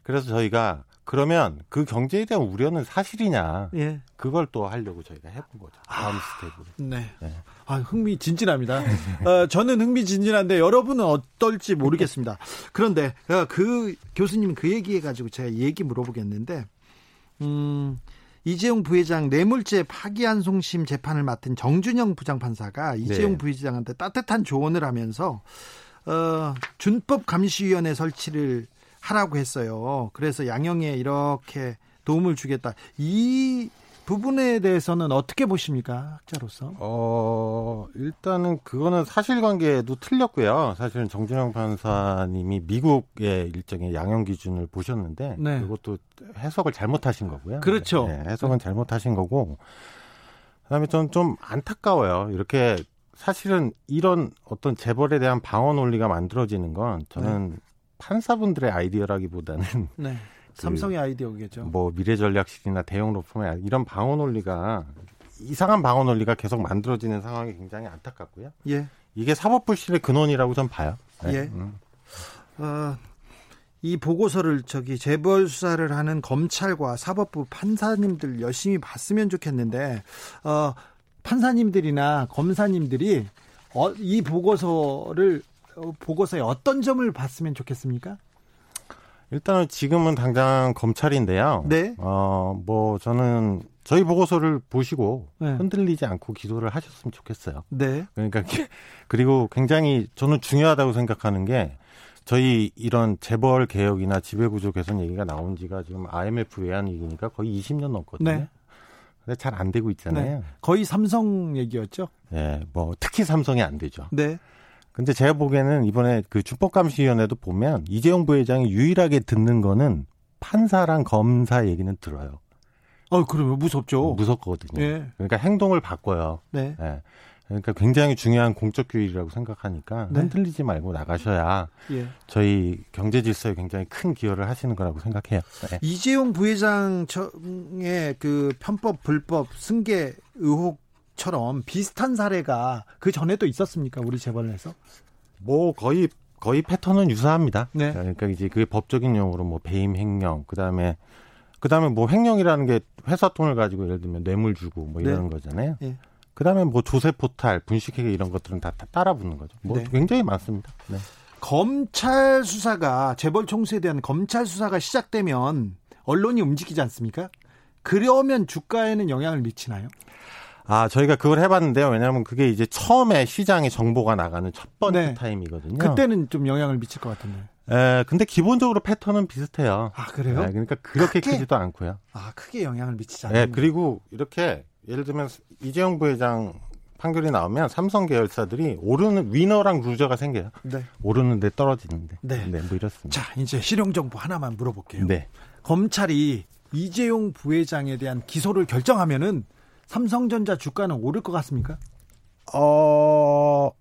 그래서 저희가 그러면 그 경제에 대한 우려는 사실이냐? 예. 그걸 또 하려고 저희가 해본 거죠. 다음 아, 스텝으로. 네. 네. 아, 흥미진진합니다. 어, 저는 흥미진진한데 여러분은 어떨지 모르겠습니다. 그런데 어, 그 교수님 그 얘기해가지고 제가 얘기 물어보겠는데, 음, 이재용 부회장 뇌물죄 파기환송심 재판을 맡은 정준영 부장판사가 이재용 네. 부회장한테 따뜻한 조언을 하면서 어, 준법감시위원회 설치를 하라고 했어요. 그래서 양형에 이렇게 도움을 주겠다. 이 부분에 대해서는 어떻게 보십니까, 학자로서? 어, 일단은 그거는 사실관계도 틀렸고요. 사실은 정준영 판사님이 미국의 일정의 양형 기준을 보셨는데 네. 그것도 해석을 잘못하신 거고요. 그렇죠. 네, 해석은 잘못하신 거고. 그다음에 저는 좀 안타까워요. 이렇게 사실은 이런 어떤 재벌에 대한 방어 논리가 만들어지는 건 저는 네. 판사분들의 아이디어라기보다는 (laughs) 네. 그 삼성의 아이디어겠죠. 뭐 미래 전략실이나 대형 로펌의 이런 방어 논리가 이상한 방어 논리가 계속 만들어지는 상황이 굉장히 안타깝고요. 예. 이게 사법 불신의 근원이라고 전 봐요. 네. 예. 음. 어, 이 보고서를 저기 재벌 수사를 하는 검찰과 사법부 판사님들 열심히 봤으면 좋겠는데 어, 판사님들이나 검사님들이 어, 이 보고서를 어, 보고서에 어떤 점을 봤으면 좋겠습니까? 일단은 지금은 당장 검찰인데요. 네. 어, 뭐 저는 저희 보고서를 보시고 네. 흔들리지 않고 기소를 하셨으면 좋겠어요. 네. 그러니까 (laughs) 그리고 굉장히 저는 중요하다고 생각하는 게 저희 이런 재벌 개혁이나 지배구조 개선 얘기가 나온 지가 지금 IMF 외환 위기니까 거의 20년 넘거든요. 네. 근데 잘 안 되고 있잖아요. 네. 거의 삼성 얘기였죠. 네, 뭐 특히 삼성이 안 되죠. 네. 근데 제가 보기에는 이번에 그 준법감시위원회도 보면 이재용 부회장이 유일하게 듣는 거는 판사랑 검사 얘기는 들어요. 어, 그러면 무섭죠. 무섭거든요. 네. 그러니까 행동을 바꿔요. 네. 네. 그러니까 굉장히 중요한 공적 규율이라고 생각하니까 네. 흔들리지 말고 나가셔야 예. 저희 경제 질서에 굉장히 큰 기여를 하시는 거라고 생각해요. 네. 이재용 부회장의 그 편법 불법 승계 의혹 처럼 비슷한 사례가 그 전에도 있었습니까? 우리 재벌에서? 뭐 거의 거의 패턴은 유사합니다. 네. 그러니까 이제 그게 법적인 용어로 뭐 배임 횡령, 그다음에 그다음에 뭐 횡령이라는 게 회사 돈을 가지고 예를 들면 뇌물 주고 뭐 이러는 네. 거잖아요. 네. 그다음에 뭐 조세 포탈, 분식회계 이런 것들은 다, 다 따라 붙는 거죠. 뭐 네. 굉장히 많습니다. 네. 검찰 수사가 재벌 총수에 대한 검찰 수사가 시작되면 언론이 움직이지 않습니까? 그러면 주가에는 영향을 미치나요? 아, 저희가 그걸 해봤는데요. 왜냐하면 그게 이제 처음에 시장에 정보가 나가는 첫 번째 네. 타임이거든요. 그때는 좀 영향을 미칠 것 같은데. 에, 근데 기본적으로 패턴은 비슷해요. 아, 그래요? 네, 그러니까 그렇게 크게? 크지도 않고요. 아, 크게 영향을 미치지 않아요. 네, 그리고 이렇게 예를 들면 이재용 부회장 판결이 나오면 삼성 계열사들이 오르는 winner랑 loser가 생겨요. 네. 오르는데 떨어지는데. 네. 네, 뭐 이렇습니다. 자, 이제 실용 정보 하나만 물어볼게요. 네. 검찰이 이재용 부회장에 대한 기소를 결정하면은 삼성전자 주가는 오를 것 같습니까? 어,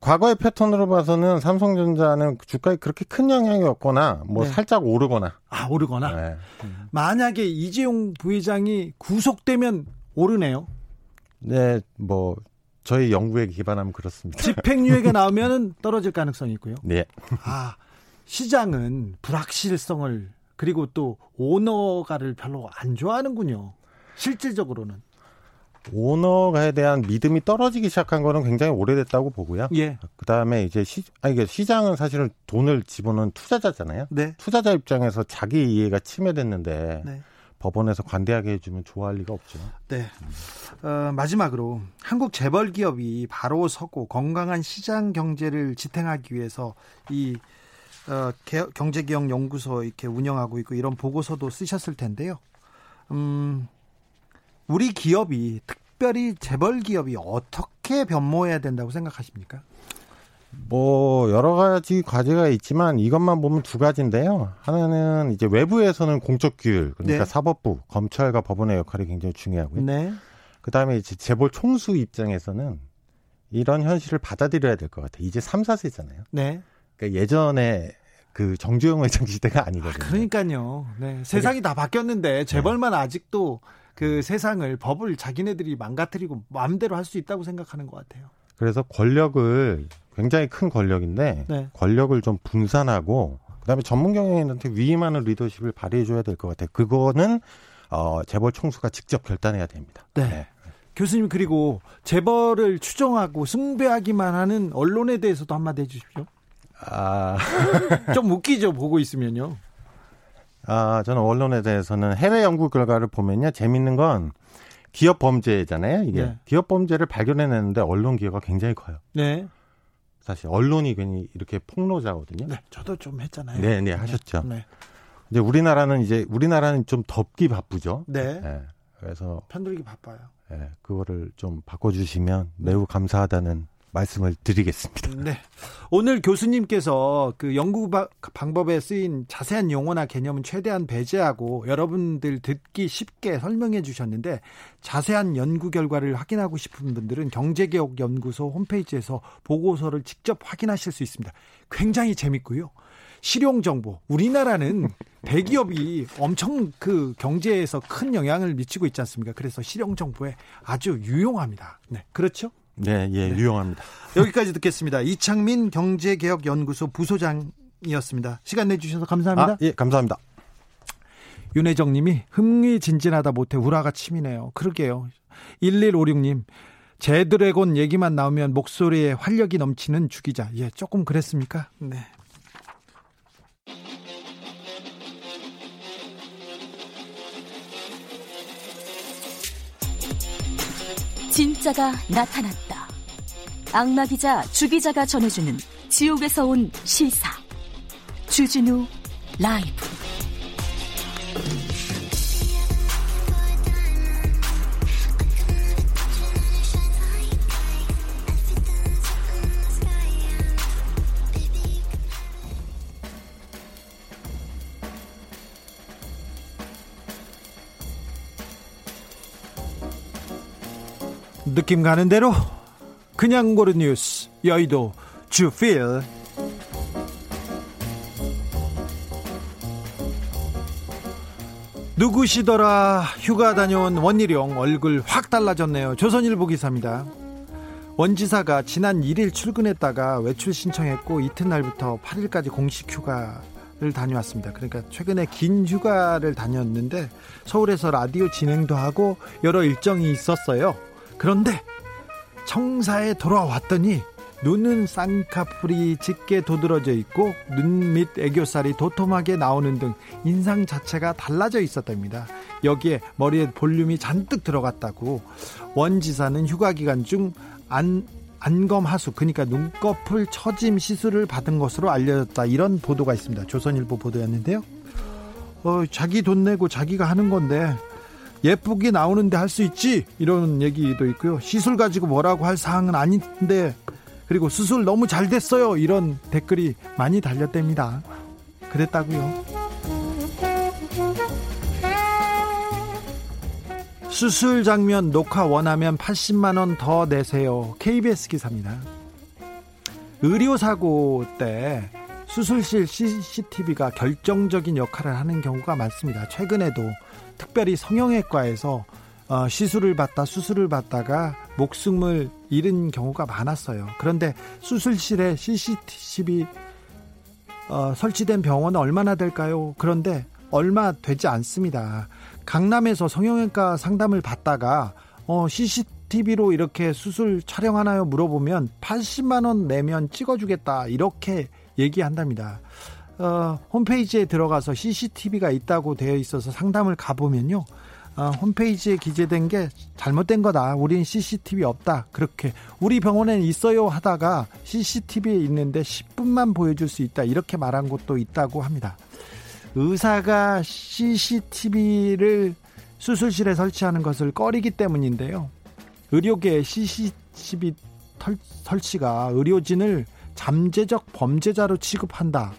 과거의 패턴으로 봐서는 삼성전자는 주가에 그렇게 큰 영향이 없거나 뭐 네. 살짝 오르거나. 아, 오르거나. 네. 만약에 이재용 부회장이 구속되면 오르네요. 네, 뭐 저희 연구에 기반하면 그렇습니다. 집행유예가 (laughs) 나오면 떨어질 가능성이 있고요. 네. 아, 시장은 불확실성을 그리고 또 오너가를 별로 안 좋아하는군요. 실질적으로는. 오너가에 대한 믿음이 떨어지기 시작한 거는 굉장히 오래됐다고 보고요. 예. 그다음에 이제 시 아니 시장은 사실은 돈을 집어넣은 투자자잖아요. 네. 투자자 입장에서 자기 이해가 침해됐는데 네. 법원에서 관대하게 해주면 좋아할 리가 없죠. 네. 어, 마지막으로 한국 재벌 기업이 바로 서고 건강한 시장 경제를 지탱하기 위해서 이 어, 경제기억 연구소 이렇게 운영하고 있고 이런 보고서도 쓰셨을 텐데요. 음, 우리 기업이 특별히 재벌 기업이 어떻게 변모해야 된다고 생각하십니까? 뭐 여러 가지 과제가 있지만 이것만 보면 두 가지인데요. 하나는 이제 외부에서는 공적 규율 그러니까 네. 사법부, 검찰과 법원의 역할이 굉장히 중요하고요. 네. 그다음에 이제 재벌 총수 입장에서는 이런 현실을 받아들여야 될 것 같아요. 이제 3, 4세잖아요. 네. 그러니까 예전에 그 정주영 회장 시대가 아니거든요. 아, 그러니까요. 네. 세상이 다 바뀌었는데 재벌만 네. 아직도 그 세상을 법을 자기네들이 망가뜨리고 마음대로 할 수 있다고 생각하는 것 같아요. 그래서 권력을 굉장히 큰 권력인데 네. 권력을 좀 분산하고 그다음에 전문 경영인한테 위임하는 리더십을 발휘해 줘야 될 것 같아요. 그거는 어 재벌 총수가 직접 결단해야 됩니다. 네. 네. 교수님 그리고 재벌을 추정하고 숭배하기만 하는 언론에 대해서도 한마디 해주십시오. 아, (laughs) 좀 웃기죠 보고 있으면요. 아, 저는 언론에 대해서는 해외 연구 결과를 보면요 재밌는 건 기업 범죄잖아요. 이게 네. 기업 범죄를 발견해내는데 언론 기여가 굉장히 커요. 네. 사실 언론이 괜히 이렇게 폭로자거든요. 네, 저도 좀 했잖아요. 네, 네, 하셨죠. 네. 이제 우리나라는 이제 우리나라는 좀 덥기 바쁘죠. 네. 네. 그래서 편들기 바빠요. 네, 그거를 좀 바꿔주시면 매우 감사하다는 말씀을 드리겠습니다. 네. 오늘 교수님께서 그 연구 방법에 쓰인 자세한 용어나 개념은 최대한 배제하고 여러분들 듣기 쉽게 설명해 주셨는데 자세한 연구 결과를 확인하고 싶은 분들은 경제개혁연구소 홈페이지에서 보고서를 직접 확인하실 수 있습니다. 굉장히 재밌고요. 실용 정보. 우리나라는 대기업이 엄청 그 경제에서 큰 영향을 미치고 있지 않습니까? 그래서 실용 정보에 아주 유용합니다. 네. 그렇죠? 네, 예, 네. 유용합니다. 여기까지 듣겠습니다. 이창민 경제개혁연구소 부소장이었습니다. 시간 내주셔서 감사합니다. 아, 예, 감사합니다. 윤혜정 님이 흥미진진하다 못해 우라가 치미네요. 그러게요. 1156님, 제드래곤 얘기만 나오면 목소리에 활력이 넘치는 주기자. 예, 조금 그랬습니까? 네. 진짜가 나타났다. 악마 기자 주 기자가 전해주는 지옥에서 온 실사. 주진우 라이브. 느낌 가는 대로 그냥 고른 뉴스 여의도 주필 누구시더라 휴가 다녀온 원희룡 얼굴 확 달라졌네요 조선일보 기사입니다 원지사가 지난 1일 출근했다가 외출 신청했고 이튿날부터 8일까지 공식 휴가 를 다녀왔습니다. 그러니까 최근에 긴 휴가를 다녔는데 서울에서 라디오 진행도 하고 여러 일정이 있었어요. 그런데 청사에 돌아왔더니 눈은 쌍꺼풀이 짙게 도드러져 있고 눈 밑 애교살이 도톰하게 나오는 등 인상 자체가 달라져 있었답니다. 여기에 머리에 볼륨이 잔뜩 들어갔다고 원 지사는 휴가 기간 중 안, 안검하수 그러니까 눈꺼풀 처짐 시술을 받은 것으로 알려졌다 이런 보도가 있습니다. 조선일보 보도였는데요. 어, 자기 돈 내고 자기가 하는 건데 예쁘게 나오는데 할 수 있지 이런 얘기도 있고요. 시술 가지고 뭐라고 할 사항은 아닌데 그리고 수술 너무 잘 됐어요. 이런 댓글이 많이 달렸답니다. 그랬다고요. 수술 장면 녹화 원하면 80만 원 더 내세요. KBS 기사입니다. 의료 사고 때 수술실 CCTV가 결정적인 역할을 하는 경우가 많습니다. 최근에도 특별히 성형외과에서 어, 시술을 받다 수술을 받다가 목숨을 잃은 경우가 많았어요. 그런데 수술실에 CCTV 어, 설치된 병원은 얼마나 될까요? 그런데 얼마 되지 않습니다. 강남에서 성형외과 상담을 받다가 어, CCTV로 이렇게 수술 촬영하나요? 물어보면 80만 원 내면 찍어주겠다 이렇게 얘기한답니다. 어, 홈페이지에 들어가서 CCTV가 있다고 되어 있어서 상담을 가보면요. 어, 홈페이지에 기재된 게 잘못된 거다. 우린 CCTV 없다. 그렇게 우리 병원에는 있어요 하다가 CCTV에 있는데 10분만 보여줄 수 있다. 이렇게 말한 곳도 있다고 합니다. 의사가 CCTV를 수술실에 설치하는 것을 꺼리기 때문인데요. 의료계의 CCTV 설치가 의료진을 잠재적 범죄자로 취급한다.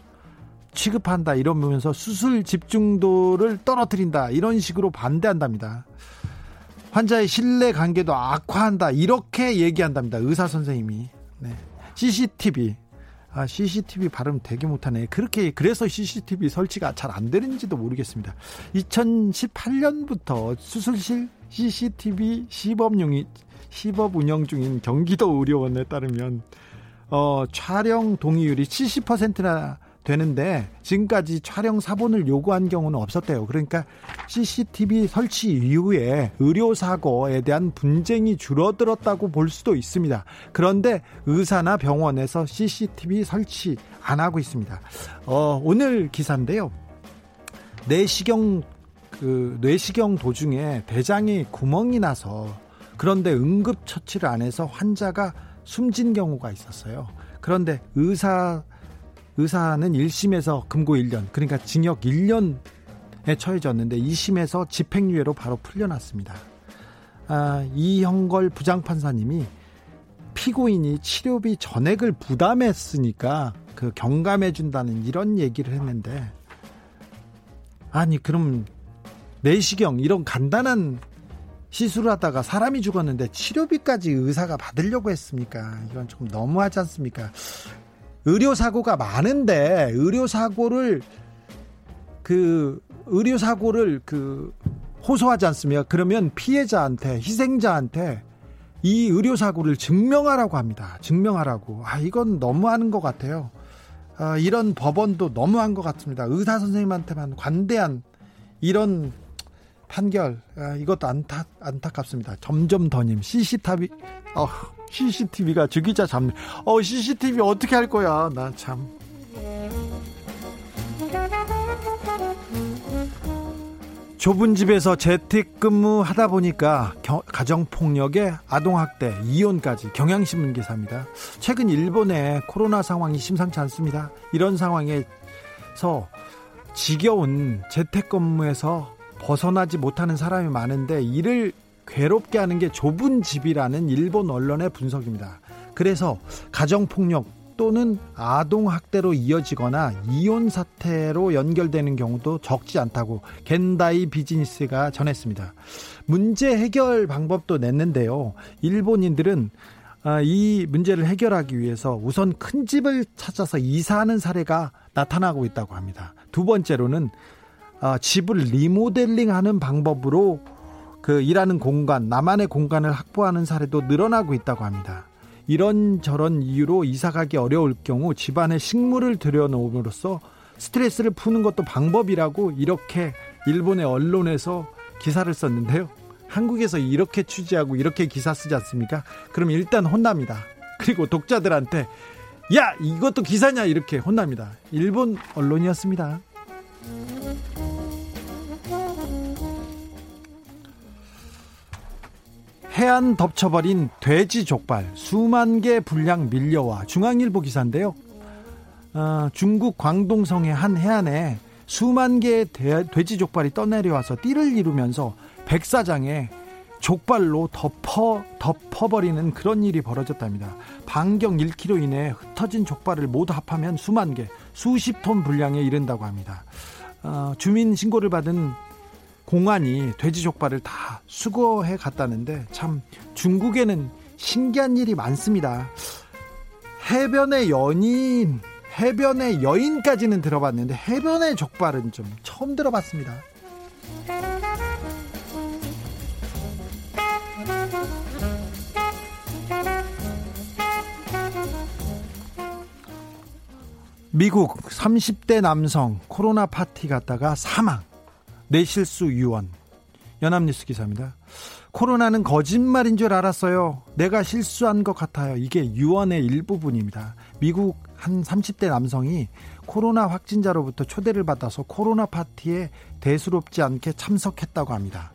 취급한다 이러면서 수술 집중도를 떨어뜨린다 이런 식으로 반대한답니다. 환자의 신뢰 관계도 악화한다 이렇게 얘기한답니다. 의사 선생님이 네. CCTV 아, CCTV 발음 되게 못하네. 그렇게 그래서 CCTV 설치가 잘 안 되는지도 모르겠습니다. 2018년부터 수술실 CCTV 시범용이 시범 운영 중인 경기도 의료원에 따르면 어, 촬영 동의율이 70%나 되는데 지금까지 촬영 사본을 요구한 경우는 없었대요. 그러니까 CCTV 설치 이후에 의료 사고에 대한 분쟁이 줄어들었다고 볼 수도 있습니다. 그런데 의사나 병원에서 CCTV 설치 안 하고 있습니다. 어, 오늘 기사인데요. 내시경 그 뇌시경 도중에 대장이 구멍이 나서 그런데 응급 처치를 안 해서 환자가 숨진 경우가 있었어요. 그런데 의사 의사는 1심에서 금고 1년, 그러니까 징역 1년에 처해졌는데 2심에서 집행유예로 바로 풀려났습니다. 아, 이형걸 부장판사님이 피고인이 치료비 전액을 부담했으니까 그 경감해준다는 이런 얘기를 했는데 아니 그럼 내시경 이런 간단한 시술을 하다가 사람이 죽었는데 치료비까지 의사가 받으려고 했습니까? 이건 조금 너무하지 않습니까? 의료 사고가 많은데 의료 사고를 그 의료 사고를 그 호소하지 않습니까? 그러면 피해자한테 희생자한테 이 의료 사고를 증명하라고 합니다. 증명하라고. 아 이건 너무하는 것 같아요. 아, 이런 법원도 너무한 것 같습니다. 의사 선생님한테만 관대한 이런 판결 아, 이것도 안타 안타깝습니다. 점점 더님 CCTV 어, CCTV가 주기자 잡네. 어, CCTV 어떻게 할 거야? 나 참. 좁은 집에서 재택근무 하다 보니까 가정폭력에 아동학대, 이혼까지 경향신문 기사입니다. 최근 일본의 코로나 상황이 심상치 않습니다. 이런 상황에서 지겨운 재택근무에서 벗어나지 못하는 사람이 많은데 이를 괴롭게 하는 게 좁은 집이라는 일본 언론의 분석입니다. 그래서 가정폭력 또는 아동학대로 이어지거나 이혼 사태로 연결되는 경우도 적지 않다고 겐다이 비즈니스가 전했습니다. 문제 해결 방법도 냈는데요. 일본인들은 아, 이 문제를 해결하기 위해서 우선 큰 집을 찾아서 이사하는 사례가 나타나고 있다고 합니다. 두 번째로는 아, 집을 리모델링 하는 방법으로 그 일하는 공간, 나만의 공간을 확보하는 사례도 늘어나고 있다고 합니다. 이런 저런 이유로 이사 가기 어려울 경우 집안에 식물을 들여놓음으로써 스트레스를 푸는 것도 방법이라고 이렇게 일본의 언론에서 기사를 썼는데요. 한국에서 이렇게 취재하고 이렇게 기사 쓰지 않습니까? 그럼 일단 혼납니다. 그리고 독자들한테 야 이것도 기사냐 이렇게 혼납니다. 일본 언론이었습니다. 해안 덮쳐버린 돼지 족발 수만 개 분량 밀려와 중앙일보 기사인데요. 어, 중국 광동성의 한 해안에 수만 개의 돼지 족발이 떠내려와서 띠를 이루면서 백사장에 족발로 덮어 덮어버리는 그런 일이 벌어졌답니다. 반경 1km 이내에 흩어진 족발을 모두 합하면 수만 개, 수십 톤 분량에 이른다고 합니다. 어, 주민 신고를 받은 공안이 돼지 족발을 다 수거해 갔다는데 참 중국에는 신기한 일이 많습니다. 해변의 연인, 해변의 여인까지는 들어봤는데 해변의 족발은 좀 처음 들어봤습니다. 미국 30대 남성 코로나 파티 갔다가 사망. 뇌실수 유언. 연합뉴스 기사입니다. 코로나는 거짓말인 줄 알았어요. 내가 실수한 것 같아요. 이게 유언의 일부분입니다. 미국 한 30대 남성이 코로나 확진자로부터 초대를 받아서 코로나 파티에 대수롭지 않게 참석했다고 합니다.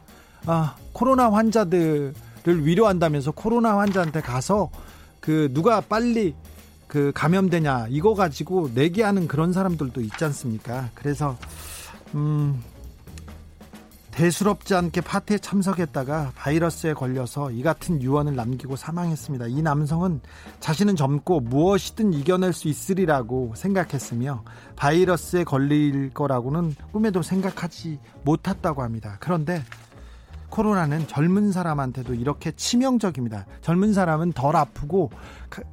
아, 코로나 환자들을 위로한다면서 코로나 환자한테 가서 그 누가 빨리 그 감염되냐 이거 가지고 내기하는 그런 사람들도 있지 않습니까? 그래서 음 대수롭지 않게 파티에 참석했다가 바이러스에 걸려서 이 같은 유언을 남기고 사망했습니다. 이 남성은 자신은 젊고 무엇이든 이겨낼 수 있으리라고 생각했으며 바이러스에 걸릴 거라고는 꿈에도 생각하지 못했다고 합니다. 그런데 코로나는 젊은 사람한테도 이렇게 치명적입니다. 젊은 사람은 덜 아프고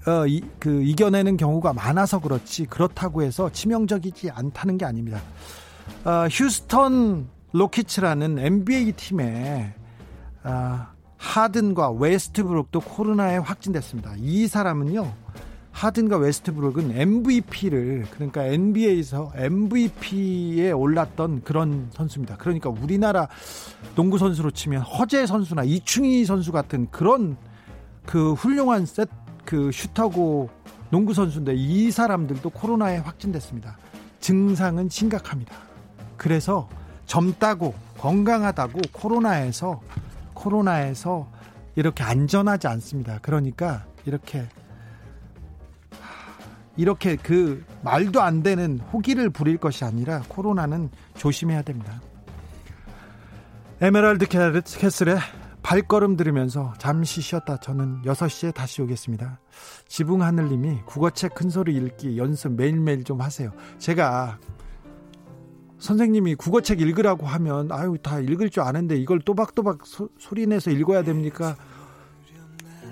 어, 이, 그 이겨내는 경우가 많아서 그렇지 그렇다고 해서 치명적이지 않다는 게 아닙니다. 어, 휴스턴 로키츠라는 NBA 팀에 어, 하든과 웨스트브룩도 코로나에 확진됐습니다. 이 사람은요. 하든과 웨스트브룩은 MVP를 그러니까 NBA에서 MVP에 올랐던 그런 선수입니다. 그러니까 우리나라 농구 선수로 치면 허재 선수나 이충희 선수 같은 그런 그 훌륭한 셋 그 슈터고 농구 선수인데 이 사람들도 코로나에 확진됐습니다. 증상은 심각합니다. 그래서 젊다고 건강하다고 코로나에서 코로나에서 이렇게 안전하지 않습니다. 그러니까 이렇게 이렇게 그 말도 안 되는 호기를 부릴 것이 아니라 코로나는 조심해야 됩니다. 에메랄드 캐슬의 발걸음 들으면서 잠시 쉬었다 저는 6시에 다시 오겠습니다. 지붕 하늘님이 국어책 큰 소리 읽기 연습 매일매일 좀 하세요. 제가 선생님이 국어책 읽으라고 하면 아유 다 읽을 줄 아는데 이걸 또박또박 소, 소리 내서 읽어야 됩니까?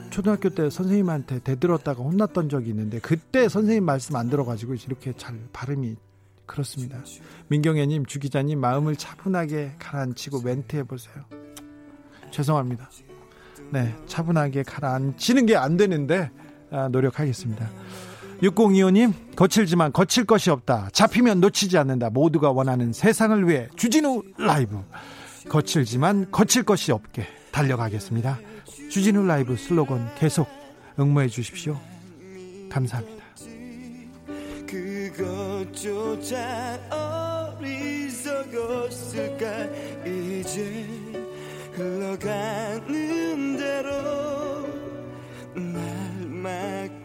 초등학교 때 선생님한테 대들었다가 혼났던 적이 있는데 그때 선생님 말씀 안 들어가지고 이렇게 잘 발음이 그렇습니다. 민경애님, 주 기자님 마음을 차분하게 가라앉히고 멘트 해 보세요. 죄송합니다. 네, 차분하게 가라앉히는 게 안 되는데 아, 노력하겠습니다. 6025님, 거칠지만 거칠 것이 없다. 잡히면 놓치지 않는다. 모두가 원하는 세상을 위해 주진우 라이브. 거칠지만 거칠 것이 없게 달려가겠습니다. 주진우 라이브 슬로건 계속 응모해 주십시오. 감사합니다. 흘러가는 대로 날만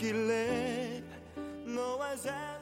as